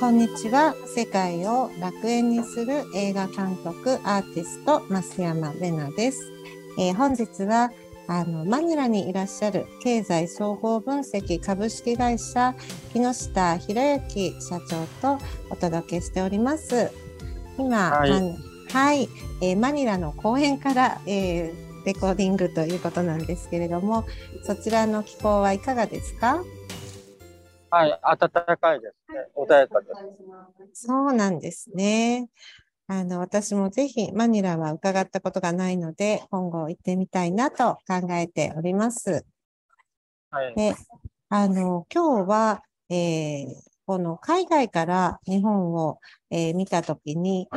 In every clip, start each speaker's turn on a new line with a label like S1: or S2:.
S1: こんにちは。世界を楽園にする映画監督、アーティスト、増山玲奈です。えー、本日は、あの、マニラにいらっしゃる経済総合分析株式会社、木下博之社長とお届けしております。今、はい、はい、えー、マニラの公園から、えー、レコーディングということなんですけれども、そちらの気候はいかがですか？
S2: はい、暖かいですね。穏やかで
S1: す。そうなんですね。あの、私もぜひマニラは伺ったことがないので、今後行ってみたいなと考えております。はい。で、あの、今日は、えー、この海外から日本を、えー、見たときに、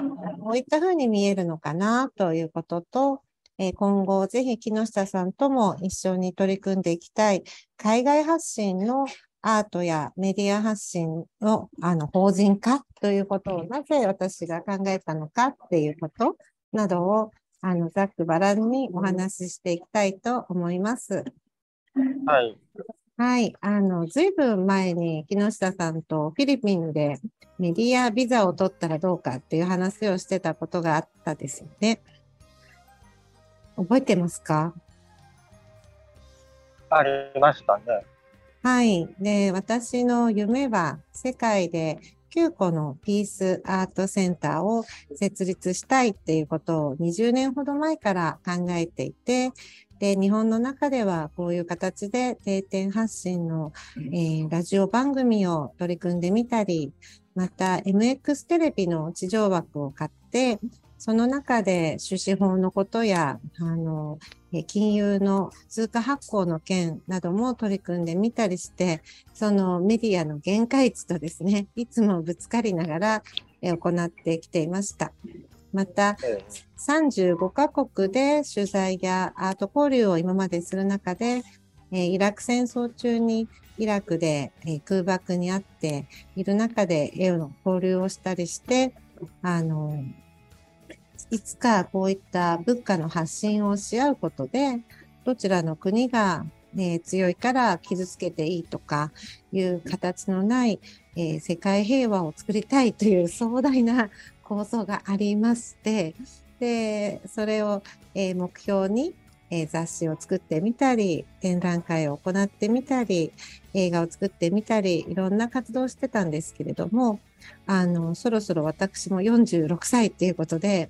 S1: こういったふうに見えるのかなということと、えー、今後ぜひ木下さんとも一緒に取り組んでいきたい海外発信のアートやメディア発信のあの法人化ということをなぜ私が考えたのかっていうことなどをあのざっくばらんにお話ししていきたいと思います。
S2: はい。
S1: はい。あの、ずいぶん前に木下さんとフィリピンでメディアビザを取ったらどうかっていう話をしてたことがあったですよね。覚えてますか？
S2: ありましたね。
S1: はい。で、私の夢は世界で9個のピースアートセンターを設立したいっていうことを20年ほど前から考えていて、で、日本の中ではこういう形で定点発信の、えー、ラジオ番組を取り組んでみたり、また MX テレビの地上枠を買って、その中で種子法のことや、あの、金融の通貨発行の件なども取り組んでみたりして、そのメディアの限界値とですね、いつもぶつかりながら行ってきていました。また、35カ国で取材やアート交流を今までする中で、イラク戦争中にイラクで空爆にあっている中で絵の交流をしたりして、あの、いつかこういった物価の発信をし合うことで、どちらの国が、ね、強いから傷つけていいとかいう形のない、えー、世界平和を作りたいという壮大な構想がありまして、で、それを、えー、目標に、えー、雑誌を作ってみたり、展覧会を行ってみたり、映画を作ってみたり、いろんな活動をしてたんですけれども、あの、そろそろ私も46歳っていうことで、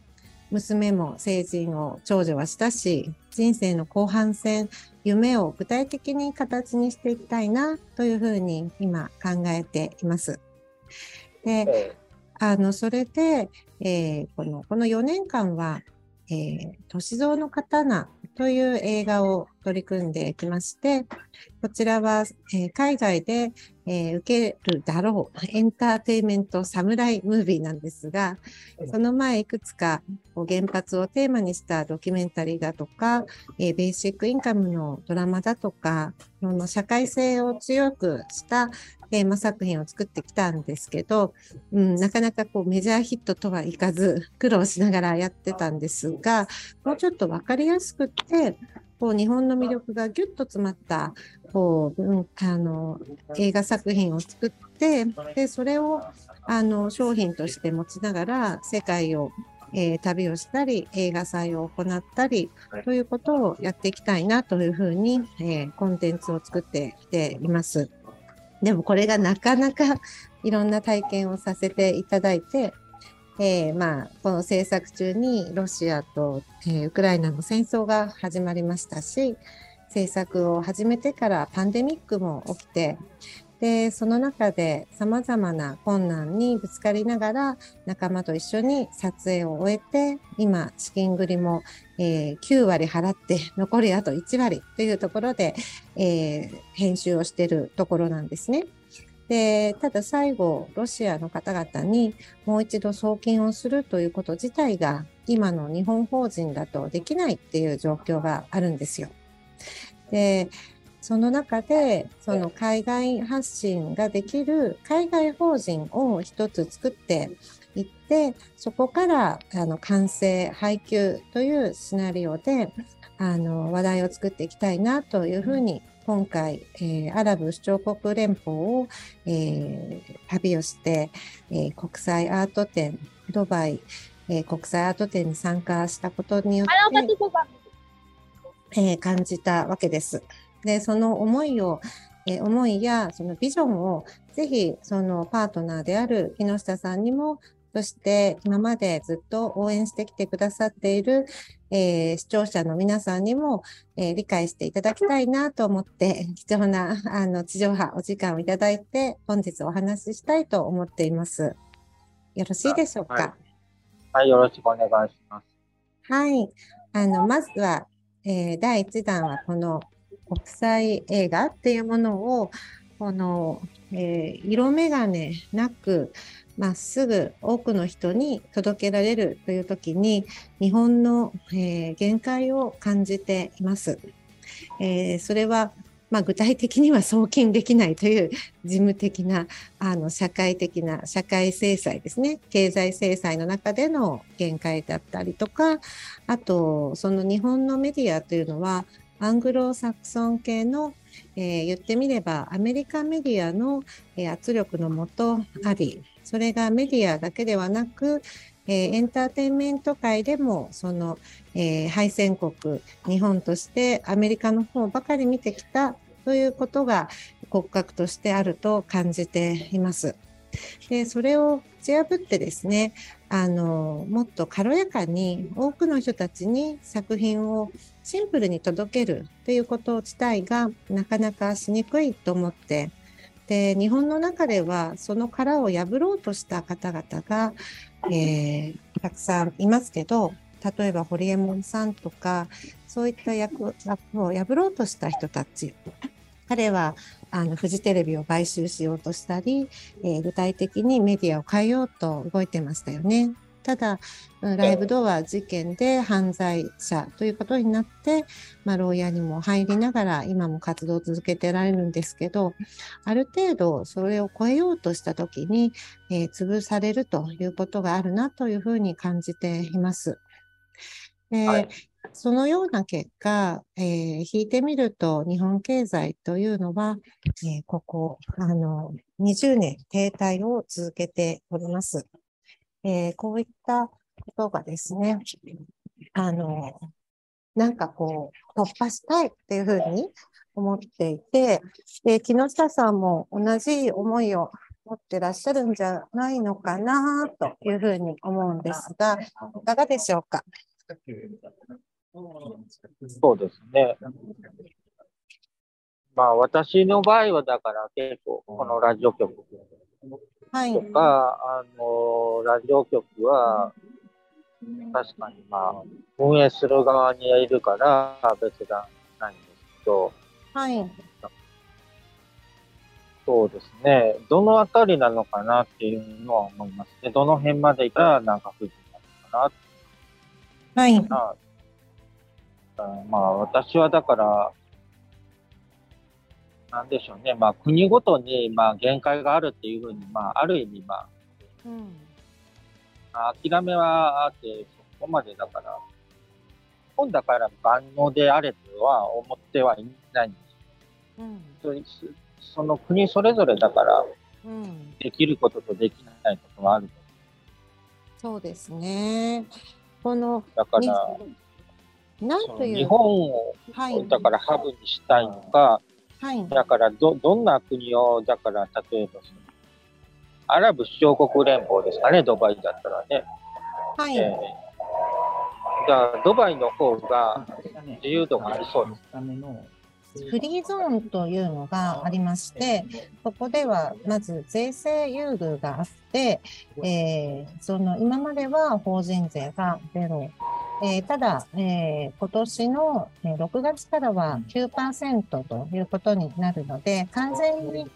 S1: 娘も成人を長女はしたし、人生の後半戦、夢を具体的に形にしていきたいなというふうに今考えています。で、あの、それで、えー、この、この4年間は、えー、歳三の刀という映画を取り組んできまして、こちらは、えー、海外で、えー、受けるだろうエンターテインメントサムライムービーなんですが、その前いくつか原発をテーマにしたドキュメンタリーだとか、えー、ベーシックインカムのドラマだとか、その社会性を強くしたテーマ作品を作ってきたんですけど、うん、なかなかこうメジャーヒットとはいかず苦労しながらやってたんですが、もうちょっとわかりやすくて、こう日本の魅力がぎゅっと詰まったこう文化の映画作品を作ってでそれをあの商品として持ちながら世界を、えー、旅をしたり映画祭を行ったりということをやっていきたいなというふうに、えー、コンテンツを作ってきています。でもこれがなかなかいろんな体験をさせていただいてえー、まあ、この政策中にロシアと、えー、ウクライナの戦争が始まりましたし、政策を始めてからパンデミックも起きて、で、その中で様々な困難にぶつかりながら仲間と一緒に撮影を終えて、今、資金繰りも、えー、9割払って残りあと1割というところで、えー、編集をしているところなんですね。で、ただ最後、ロシアの方々にもう一度送金をするということ自体が、今の日本法人だとできないっていう状況があるんですよ。で、その中で、その海外発信ができる海外法人を一つ作っていって、そこからあの完成、配給というシナリオで、あの話題を作っていきたいなというふうに今回、えー、アラブ首長国連邦を、えー、旅をして、えー、国際アート展、ドバイ、えー、国際アート展に参加したことによって、えー、感じたわけです。で、その思いを、えー、思いやそのビジョンをぜひそのパートナーである木下さんにもそして今までずっと応援してきてくださっている、えー、視聴者の皆さんにも、えー、理解していただきたいなと思って、貴重なあの地上波お時間をいただいて、本日お話ししたいと思っています。よろしいでしょうか？
S2: はい、はい、よろしくお願いします。
S1: はい。あの、まずは、えー、第1弾はこの国際映画っていうものを、この、えー、色眼鏡なく、まっすぐ多くの人に届けられるという時に日本の、えー、限界を感じています。えー、それはまあ、具体的には送金できないという 事務的なあの社会的な社会制裁ですね経済制裁の中での限界だったりとかあとその日本のメディアというのはアングロサクソン系の、えー、言ってみればアメリカメディアの、圧力のもとありそれがメディアだけではなく、えー、エンターテインメント界でもその、えー、敗戦国日本としてアメリカの方ばかり見てきたということが骨格としてあると感じています。でそれを打ち破ってですねあのもっと軽やかに多くの人たちに作品をシンプルに届けるということ自体がなかなかしにくいと思ってで日本の中ではその殻を破ろうとした方々が、えー、たくさんいますけど例えば堀江門さんとかそういった役を破ろうとした人たち彼はあのフジテレビを買収しようとしたり、えー、具体的にメディアを変えようと動いてましたよね。ただ、ライブドア事件で犯罪者ということになって、まあ、牢屋にも入りながら今も活動を続けてられるんですけど、ある程度それを超えようとした時に、えー、潰されるということがあるなというふうに感じています。で、はい、そのような結果、えー、引いてみると日本経済というのは、えー、ここあの20年停滞を続けております。えー、こういったことがですね、あの、なんかこう、突破したいっていうふうに思っていて、で、木下さんも同じ思いを持ってらっしゃるんじゃないのかなというふうに思うんですが、いかがでしょうか？
S2: そうですね。まあ私の場合はだから結構このラジオ局はい、とか、あの、ラジオ局は、確かにまあ、運営する側にいるから別段ないんですけど、
S1: はい。
S2: そうですね。どのあたりなのかなっていうのは思いますね。どの辺までいたらなんか不利なのか
S1: な。はい。
S2: まあ私はだから、なんでしょうね、まあ、国ごとに、まあ、限界があるっていうふうに、まあ、ある意味、まあ、うん、諦めはあって、そこまでだから、本だから万能であれとは思ってはいないんです。うん、その国それぞれだから、うん、できることとできないことはある
S1: そうですね。この
S2: だから、なんという日本を、はい、だからハブにしたいのか、はい、だからど、どんな国を、だから、例えばアラブ首長国連邦ですかね、ドバイだったらね。
S1: はい。え
S2: ー、だからドバイの方が自由度がありそうです。
S1: フリーゾーンというのがありまして、ここではまず税制優遇があって、えー、その今までは法人税がゼロえー、ただ、えー、今年の6月からは9%ということになるので、完全に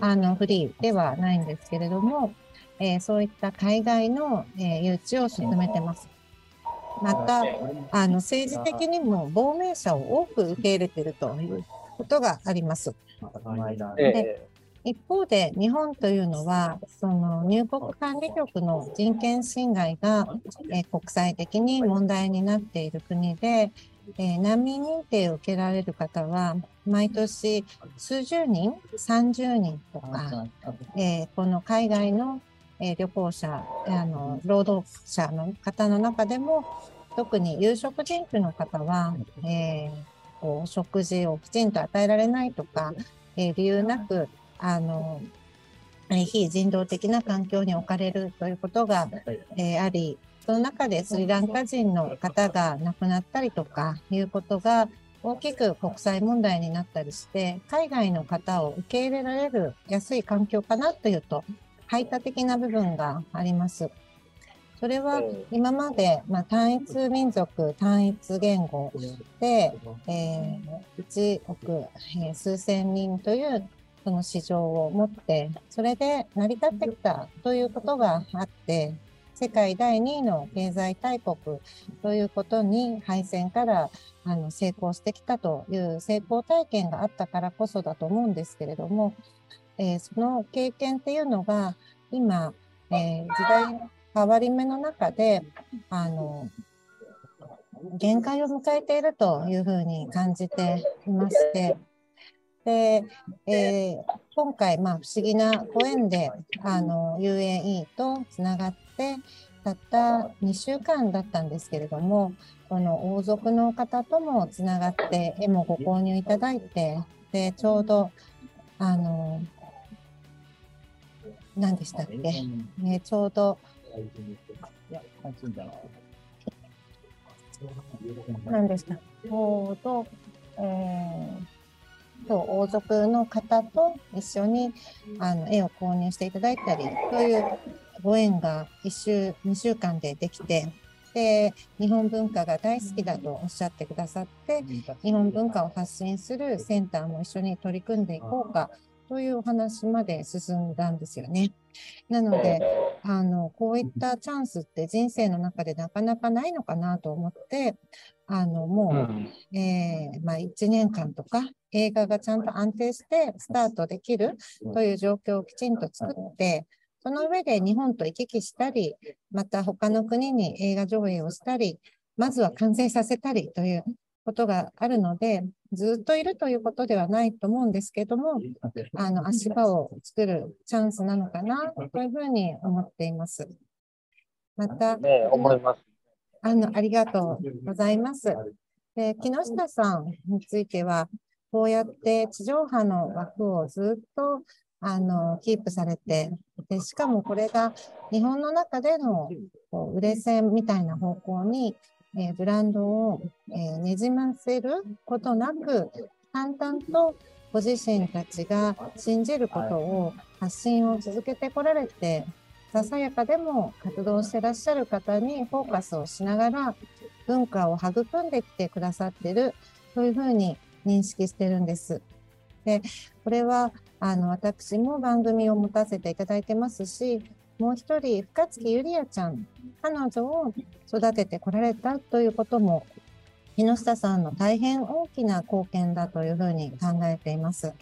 S1: あのフリーではないんですけれども、えー、そういった海外の、え誘致を進めてます。また、あの政治的にも亡命者を多く受け入れているということがあります。で一方で日本というのはその入国管理局の人権侵害が、え国際的に問題になっている国で、えー、難民認定を受けられる方は、毎年数十人、30人とか、えー、この海外の、えー、旅行者、あの労働者の方の中でも、特に有色人種の方は、えー、こう食事をきちんと与えられないとか、えー、理由なく、あの、非人道的な環境に置かれるということが、えー、あり、その中でスリランカ人の方が亡くなったりとかいうことが大きく国際問題になったりして、海外の方を受け入れられる安い環境かなというと、排他的な部分があります。それは今まで、まあ、単一民族、単一言語で、えー、1億、えー、数千人というその市場を持って、それで成り立ってきたということがあって、世界第2位の経済大国ということに敗戦からあの成功してきたという成功体験があったからこそだと思うんですけれども、えー、その経験っていうのが今、えー、時代の変わり目の中であの限界を迎えているというふうに感じていまして、で、えー、今回、まあ、不思議なご縁で、あの、UAE とつながって、たった2週間だったんですけれども、この王族の方ともつながって、絵もご購入いただいて、で、ちょうど、あの、何でしたっけ、ね、ちょうど、何でした？ちょうど、えーと王族の方と一緒にあの絵を購入していただいたりというご縁が1週2週間でできてで日本文化が大好きだとおっしゃってくださって日本文化を発信するセンターも一緒に取り組んでいこうかというお話まで進んだんですよね。なのであのこういったチャンスって人生の中でなかなかないのかなと思ってあのもう、えー、まあ、1年間とか映画がちゃんと安定してスタートできるという状況をきちんと作って、その上で日本と行き来したり、また他の国に映画上映をしたり、まずは完成させたりということがあるので、ずっといるということではないと思うんですけども、あの足場を作るチャンスなのかなというふうに思っています。また、
S2: ね、思います。
S1: あの、ありがとうございます。で木下さんについては、こうやって地上波の枠をずっとあのキープされてで、しかもこれが日本の中でのこう売れ線みたいな方向に、えー、ブランドを、えー、ねじませることなく、淡々とご自身たちが信じることを発信を続けてこられて、ささやかでも活動してらっしゃる方にフォーカスをしながら文化を育んできてくださってる、そういうふうに認識してるんです。で、これは、あの、私も番組を持たせていただいてますし、もう一人、深月ゆりあちゃん、彼女を育ててこられたということも、木下さんの大変大きな貢献だというふうに考えています。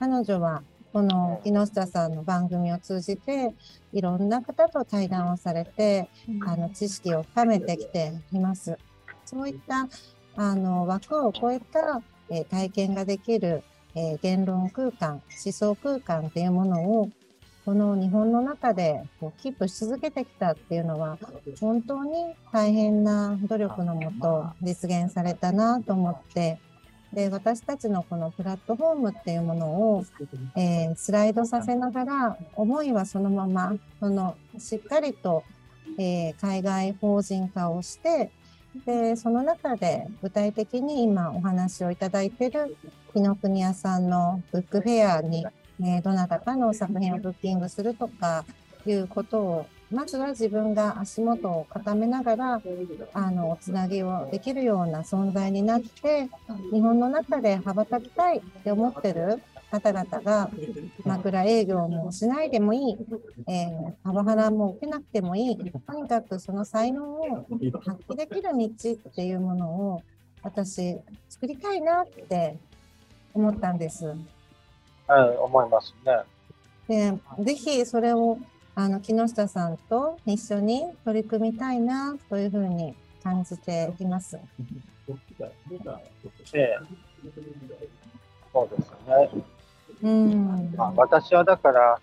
S1: 彼女は、この木下さんの番組を通じて、いろんな方と対談をされて、あの、知識を深めてきています。そういったあの枠を超えた、えー、体験ができる、えー、言論空間、思想空間っていうものをこの日本の中でこうキープし続けてきたっていうのは本当に大変な努力のもと実現されたなと思ってで私たちのこのプラットフォームっていうものを、えー、スライドさせながら思いはそのままそのしっかりと、えー、海外法人化をしてで、その中で具体的に今お話をいただいている紀ノ国屋さんのブックフェアに、ね、どなたかの作品をブッキングするとかいうことをまずは自分が足元を固めながら、あの、つなぎをできるような存在になって、日本の中で羽ばたきたいって思ってる方々が枕営業もしないでもいい、えー、パワハラも受けなくてもいい、とにかくその才能を発揮できる道っていうものを私作りたいなって思ったんです。
S2: はい、思いますね。
S1: で、ぜひそれをあの木下さんと一緒に取り組みたいなというふうに感じています。
S2: で、そうですね。
S1: うん。
S2: まあ、私はだから、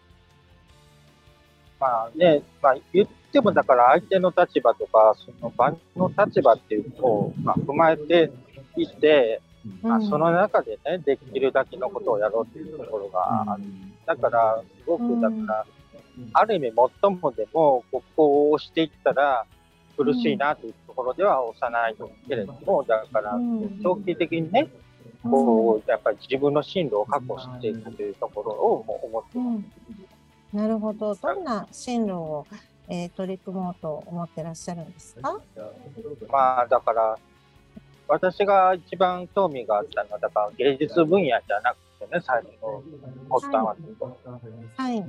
S2: まあね、まあ、言ってもだから相手の立場とか、その場の立場っていうのを、まあ、踏まえていって、まあ、その中でね、できるだけのことをやろうっていうところがある。だから、すごく、だから、ある意味、最もでも、ここをしていったら、苦しいなというところでは押さないけれども、だから、長期的にね、こう、やっぱり自分の進路を確保していくというところをも思ってます。
S1: なるほど。どんな進路を、えー、取り組もうと思ってらっしゃるんですか？
S2: まあ、だから、私が一番興味があったのは、だから芸術分野じゃなくてね、最初の発端は。
S1: はい。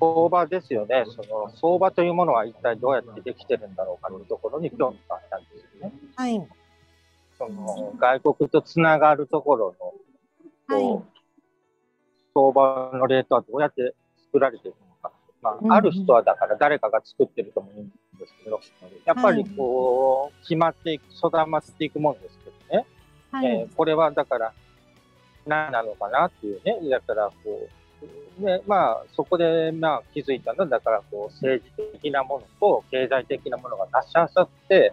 S2: 相場ですよね。その相場というものは一体どうやってできてるんだろうかというところに興味があったんですよね。
S1: はい。
S2: その外国とつながるところの、はい、相場のレートはどうやって作られているのか。まあ、ある人はだから誰かが作ってると思うんですけど、やっぱりこう、決まっていく、定まっていくもんですけどね。はい、えー、これはだから、何なのかなっていうね。だからこう、ね、まあ、そこで、まあ、気づいたのは、だから、こう、政治的なものと経済的なものが出し合わさって、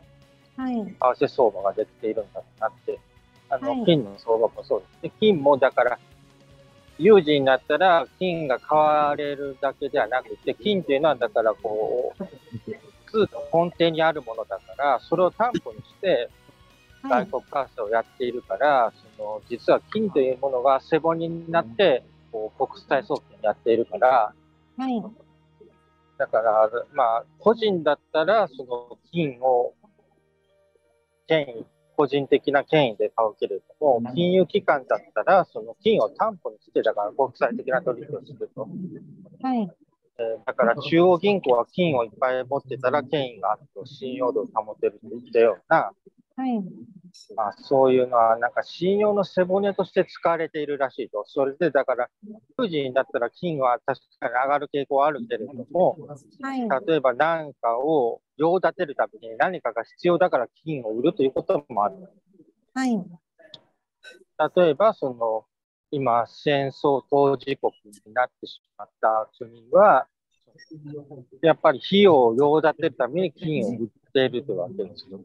S2: はい、為替相場ができているんだなって、あの、はい、金の相場もそうですね。金も、だから、有事になったら金が買われるだけではなくて、金っていうのはだからこう、通貨根底にあるものだから、それを担保にして外国為替をやっているから、その実は金というものが背骨になって、こう国際送金やっているから、
S1: はい、
S2: だから、まあ、個人だったら、その金を権威個人的な権威で買うけれども、金融機関だったら、その金を担保にして、だから国際的な取引をすると。
S1: はい。
S2: えー、だから中央銀行は金をいっぱい持ってたら権威があると信用度を保てるといったような、
S1: はい。
S2: まあ、そういうのはなんか信用の背骨として使われているらしいと。それでだから、9時になったら金は確かに上がる傾向はあるけれども、はい、例えば何かを用立てるために何かが必要だから金を売るということもある。
S1: はい。
S2: 例えば、その、今、戦争当事国になってしまった国は、やっぱり費用を用立てるために金を売っているというわけですよ。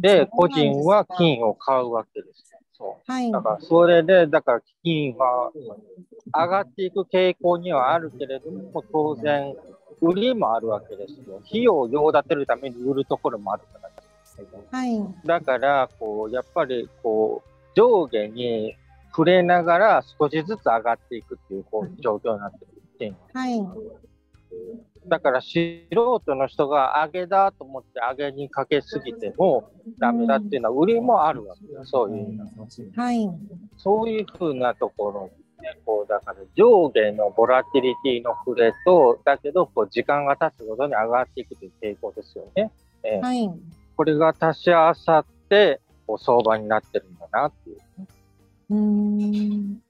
S2: で、個人は金を買うわけです。そう。はい。だから、それで、だから金は上がっていく傾向にはあるけれども、当然、売りもあるわけですよ。費用を用立てるために売るところもあるから。
S1: はい。
S2: だから、こう、やっぱり、こう、上下に触れながら少しずつ上がっていくっていうこう状況になってるっていうのは。
S1: はい。
S2: だから素人の人が上げだと思って上げにかけすぎてもダメだっていうのは売りもあるわけよ、そういう。
S1: はい。
S2: そういうふうなところね、こうだから上下のボラティリティの触れと、だけどこう時間が経つごとに上がっていくという傾向ですよね。
S1: えー、はい。
S2: これが足し合わさってこう相場になってるんだなっていう、
S1: ね。うん。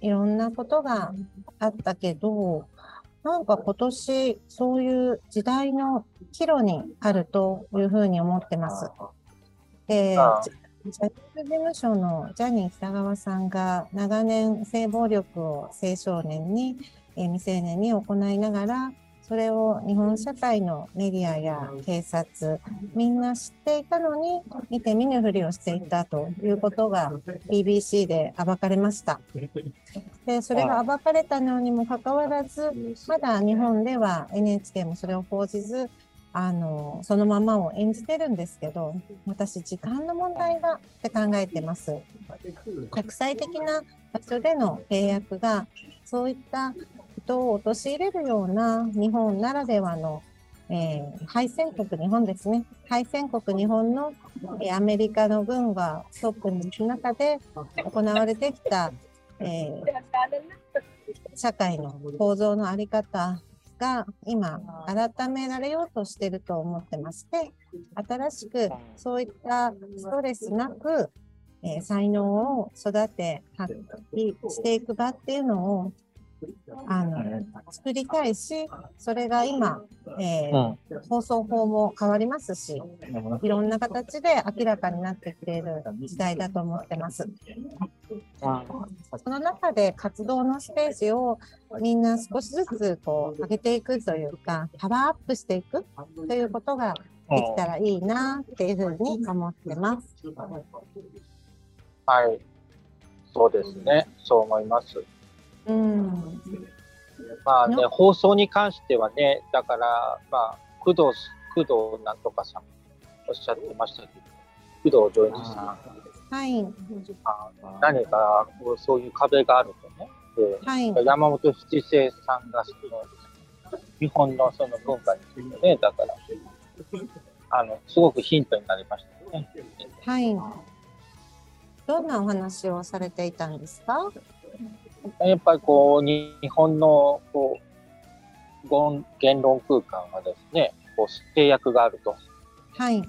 S1: いろんなことがあったけど、なんか今年、そういう時代の岐路にあるというふうに思ってます。で、ジャニーズ事務所のジャニー北川さんが長年性暴力を青少年に、え未成年に行いながら、それを日本社会のメディアや警察、みんな知っていたのに、見て見ぬふりをしていたということが BBC で暴かれました。で、それが暴かれたのにもかかわらず、まだ日本では NHK もそれを報じず、あの、そのままを演じてるんですけど、私、時間の問題だって考えてます。国際的な場所での契約が、そういった人を陥れるような日本ならではの、えー、敗戦国日本ですね。敗戦国日本の、えー、アメリカの軍がトップに行く中で行われてきた、えー、社会の構造のあり方が今改められようとしてると思ってまして新しくそういったストレスなく、えー、才能を育て発揮していく場っていうのをあの作りたいし、それが今、えー、うん、放送法も変わりますし、いろんな形で明らかになってきている時代だと思ってます。その中で活動のステージをみんな少しずつこう上げていくというか、パワーアップしていくということができたらいいなっていうふうに思ってます。
S2: はい、そうですね、そう思います。うん。まあね、放送に関してはね、だから、まあ、工藤、工藤なんとかさんおっしゃってましたけど、工藤丈一さん。はい。あ何かそういう壁があるとね、ではい、山本七世さんがその日本のその文化についてね、だから、あのすごくヒントになりましたね。
S1: はい。どんなお話をされていたんですか？
S2: やっぱりこう、日本のこう言論空間はですね、こう制約があると。はい。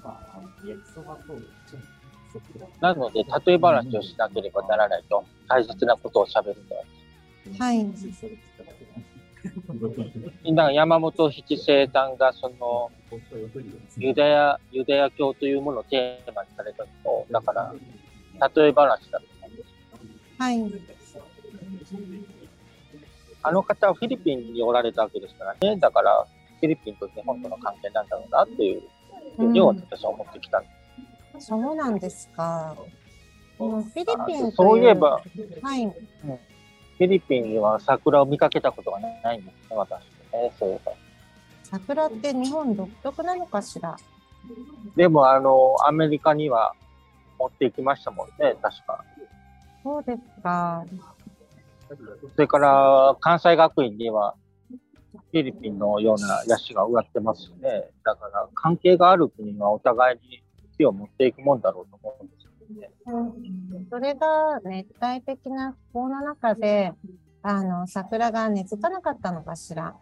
S2: なので、例え話をしなければならないと、大切なことをしゃべるんだ。はい。山本七世さんがそのユダヤユダヤ教というものをテーマにされたのだから例え話だと思うんです。はい。あの方はフィリピンにおられたわけですからね、だからフィリピンと日本との関係なんだろうなっていうふうに私は思ってきたんです。
S1: うん、そうなんですか。フィリピン
S2: そういえば、はい、うん、フィリピンには桜を見かけたことがないんですね、私ね、そういえば。
S1: 桜って日本独特なのかしら？
S2: でも、あの、アメリカには持っていきましたもんね、確か。
S1: そうですか。
S2: それから関西学院にはフィリピンのようなヤシが植わってますね。だから関係がある国はお互いに木を持っていくもんだろうと思うんですよね。
S1: うん、それが熱帯的な気候の中であの桜が根付かなかったのかしら。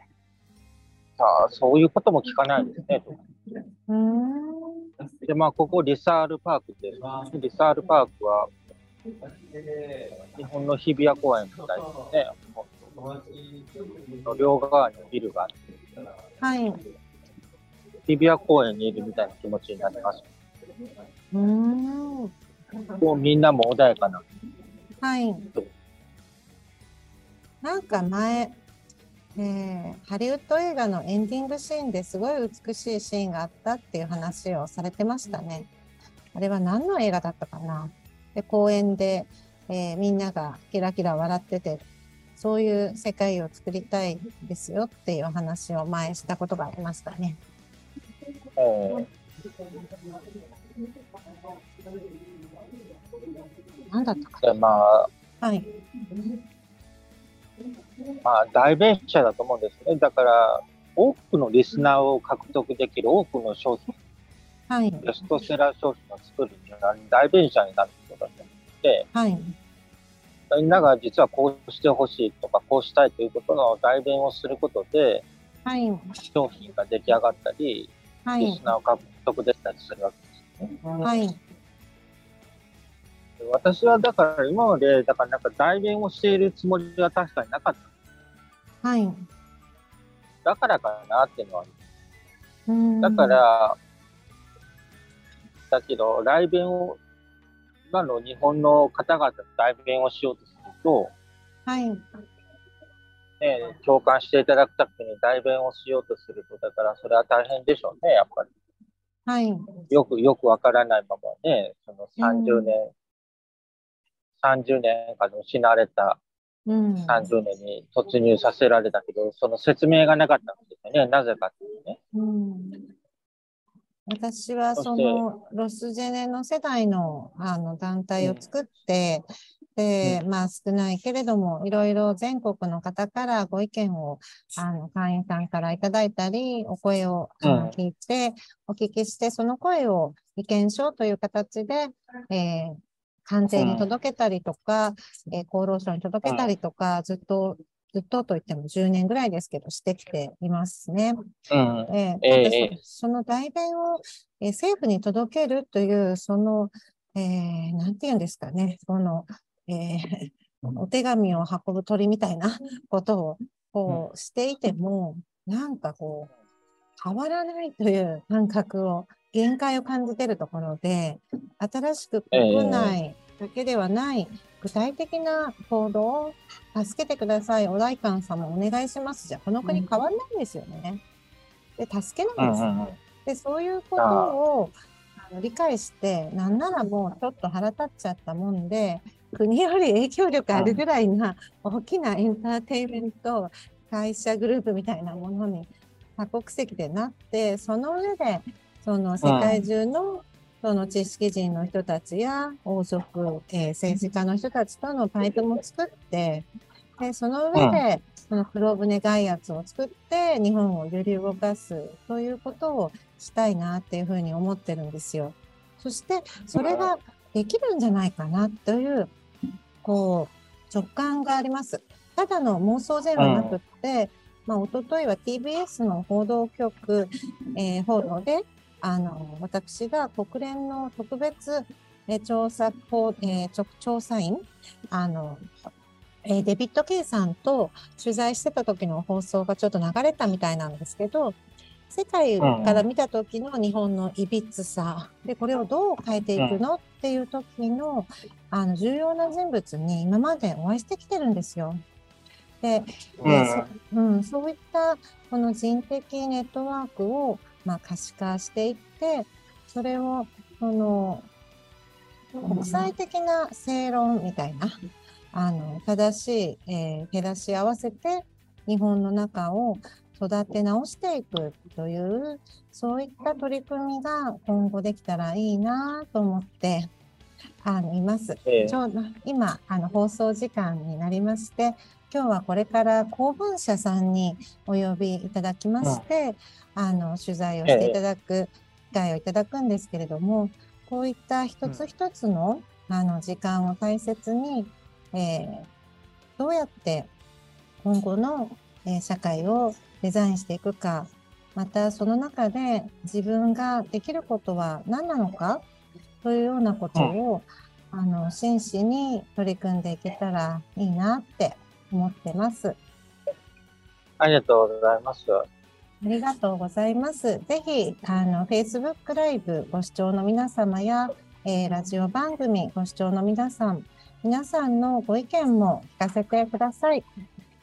S2: さあそういうことも聞かないですね。うんでまあここリサールパークです。リサールパークは日本の日比谷公園みたいですね。両側にビルがあって、はい、日比谷公園にいるみたいな気持ちになります。うん。もうみんなも穏やかな。はい。
S1: なんか前、えー、ハリウッド映画のエンディングシーンですごい美しいシーンがあったっていう話をされてましたね。あれは何の映画だったかな？で公園で、えー、みんながキラキラ笑っててそういう世界を作りたいですよっていう話を前したことがありましたね。何だったか
S2: まあ、はい。まあ、代弁者だと思うんですね。だから、多くのリスナーを獲得できる多くの商品、はい、ベストセラー商品を作るには代弁者になるだはい、みんなが実はこうしてほしいとかこうしたいということの代弁をすることで、はい、商品が出来上がったり、はい、リスナーを獲得できたりするわけですね。はい、私はだから今までだからなんか代弁をしているつもりは確かになかった。はい。だからかなっていうのは。だから、だけど、来弁を今の日本の方々の代弁をしようとすると、はい。ね、共感していただくために代弁をしようとすると、だからそれは大変でしょうね、やっぱり。はい。よく、よくわからないままね、その30年、うん、30年間失われた30年に突入させられたけど、その説明がなかったんですよね、なぜかっていうね。うん
S1: 私はそのロスジェネの世代のあの団体を作って、で、まあ少ないけれども、いろいろ全国の方からご意見を、あの、会員さんからいただいたり、お声を聞いて、お聞きして、その声を意見書という形で、えー、官邸に届けたりとか、えー、厚労省に届けたりとか、ずっとずっとといっても10年ぐらいですけど、してきていますね。うん。えー、えー、その代弁を、えー、政府に届けるという、その、えー、なんて言うんですかね、その、えー、お手紙を運ぶ鳥みたいな ことをこうしていても、なんかこう、変わらないという 感覚を、限界を感じているところで、新しく国内だけではない具体的な行動を助けてください、お代官様お願いします。じゃこの国変わんないんですよね。で、助けないんですよ、ね。で、そういうことをあの理解して、なんならもうちょっと腹立っちゃったもんで、国より影響力あるぐらいな大きなエンターテインメント会社グループみたいなものに多国籍でなってその上でその世界中のその知識人の人たちや王族、えー、政治家の人たちとのパイプも作ってでその上で、その黒船外圧を作って日本を揺り動かすということをしたいなっていうふうに思ってるんですよ。そしてそれができるんじゃないかなというこう直感があります。ただの妄想ではなくって、まあ一昨日は TBS の報道局、えー、報道であの私が国連の特別調査、えー、調査員あのえー、デビッド・ケイさんと取材してた時の放送がちょっと流れたみたいなんですけど、世界から見た時の日本のいびつさ、で、これをどう変えていくのっていう時の、あの、重要な人物に今までお会いしてきてるんですよ。で、うん、そういったこの人的ネットワークを、まあ、可視化していって、それを、その、国際的な正論みたいな、あの正しい、えー、照らし合わせて日本の中を育て直していくというそういった取り組みが今後できたらいいなと思ってあのいます。えー、ちょうど今あの放送時間になりまして今日はこれから公文社さんにお呼びいただきまして、うん、あの取材をしていただく機会をいただくんですけれどもこういった一つ一つの,、あの時間を大切にえー、どうやって今後の、えー、社会をデザインしていくか、またその中で自分ができることは何なのかというようなことを、うん、あの真摯に取り組んでいけたらいいなって思ってます。
S2: ありがとうございます。あ
S1: りがとうございます。ぜひ、あの、Facebook ライブご視聴の皆様や、えー、ラジオ番組ご視聴の皆さん、皆さんのご意見も聞かせてください。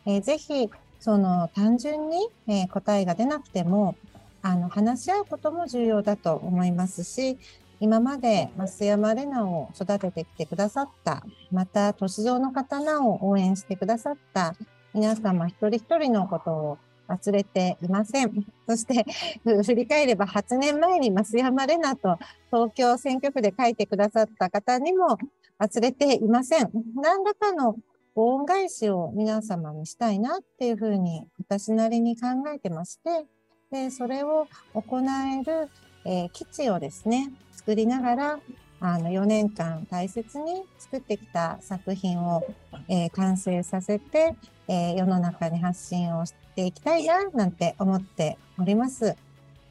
S1: えー、ぜひ、その単純に、えー、答えが出なくても、あの話し合うことも重要だと思いますし、今まで増山玲奈を育ててきてくださった、また、年上の刀を応援してくださった皆様一人一人のことを忘れていません。そして、振り返れば8年前に増山玲奈と東京選挙区で書いてくださった方にも忘れていません。何らかのご恩返しを皆様にしたいなっていうふうに私なりに考えてまして、でそれを行える、えー、基地をですね、作りながら、あの4年間大切に作ってきた作品を、えー、完成させて、えー、世の中に発信をしていきたいななんて思っております。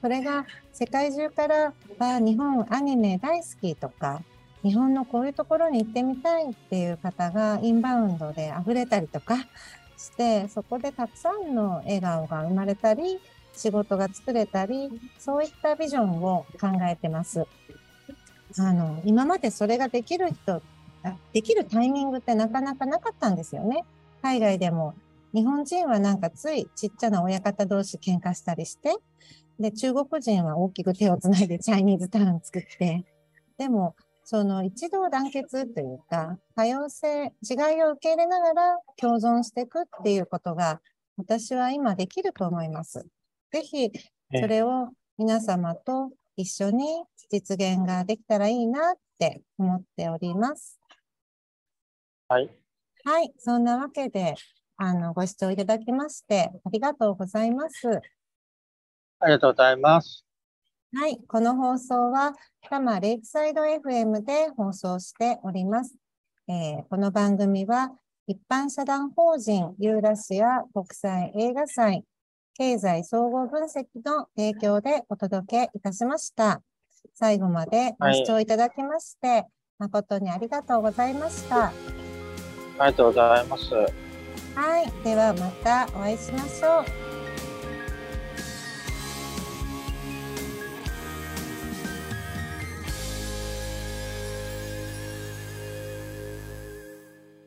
S1: それが世界中から日本アニメ大好きとか日本のこういうところに行ってみたいっていう方がインバウンドで溢れたりとかしてそこでたくさんの笑顔が生まれたり仕事が作れたりそういったビジョンを考えてます。あの今までそれができる人できるタイミングってなかなかなかったんですよね。海外でも日本人はなんかついちっちゃな親方同士喧嘩したりしてで中国人は大きく手をつないで チャイニーズタウン作ってでもその一同団結というか、多様性、違いを受け入れながら共存していくっていうことが、私は今できると思います。ぜひ、それを皆様と一緒に実現ができたらいいなって思っております。
S2: はい。
S1: はい。そんなわけで、あの、ご視聴いただきまして、ありがとうございます。
S2: ありがとうございます。
S1: はい、この放送は多摩レイクサイド FM で放送しております。えー、この番組は一般社団法人ユーラシア国際映画祭経済総合分析の提供でお届けいたしました。最後までご視聴いただきまして、はい、誠にありがとうございました。
S2: ありがとうございます。
S1: はい。ではまたお会いしましょう。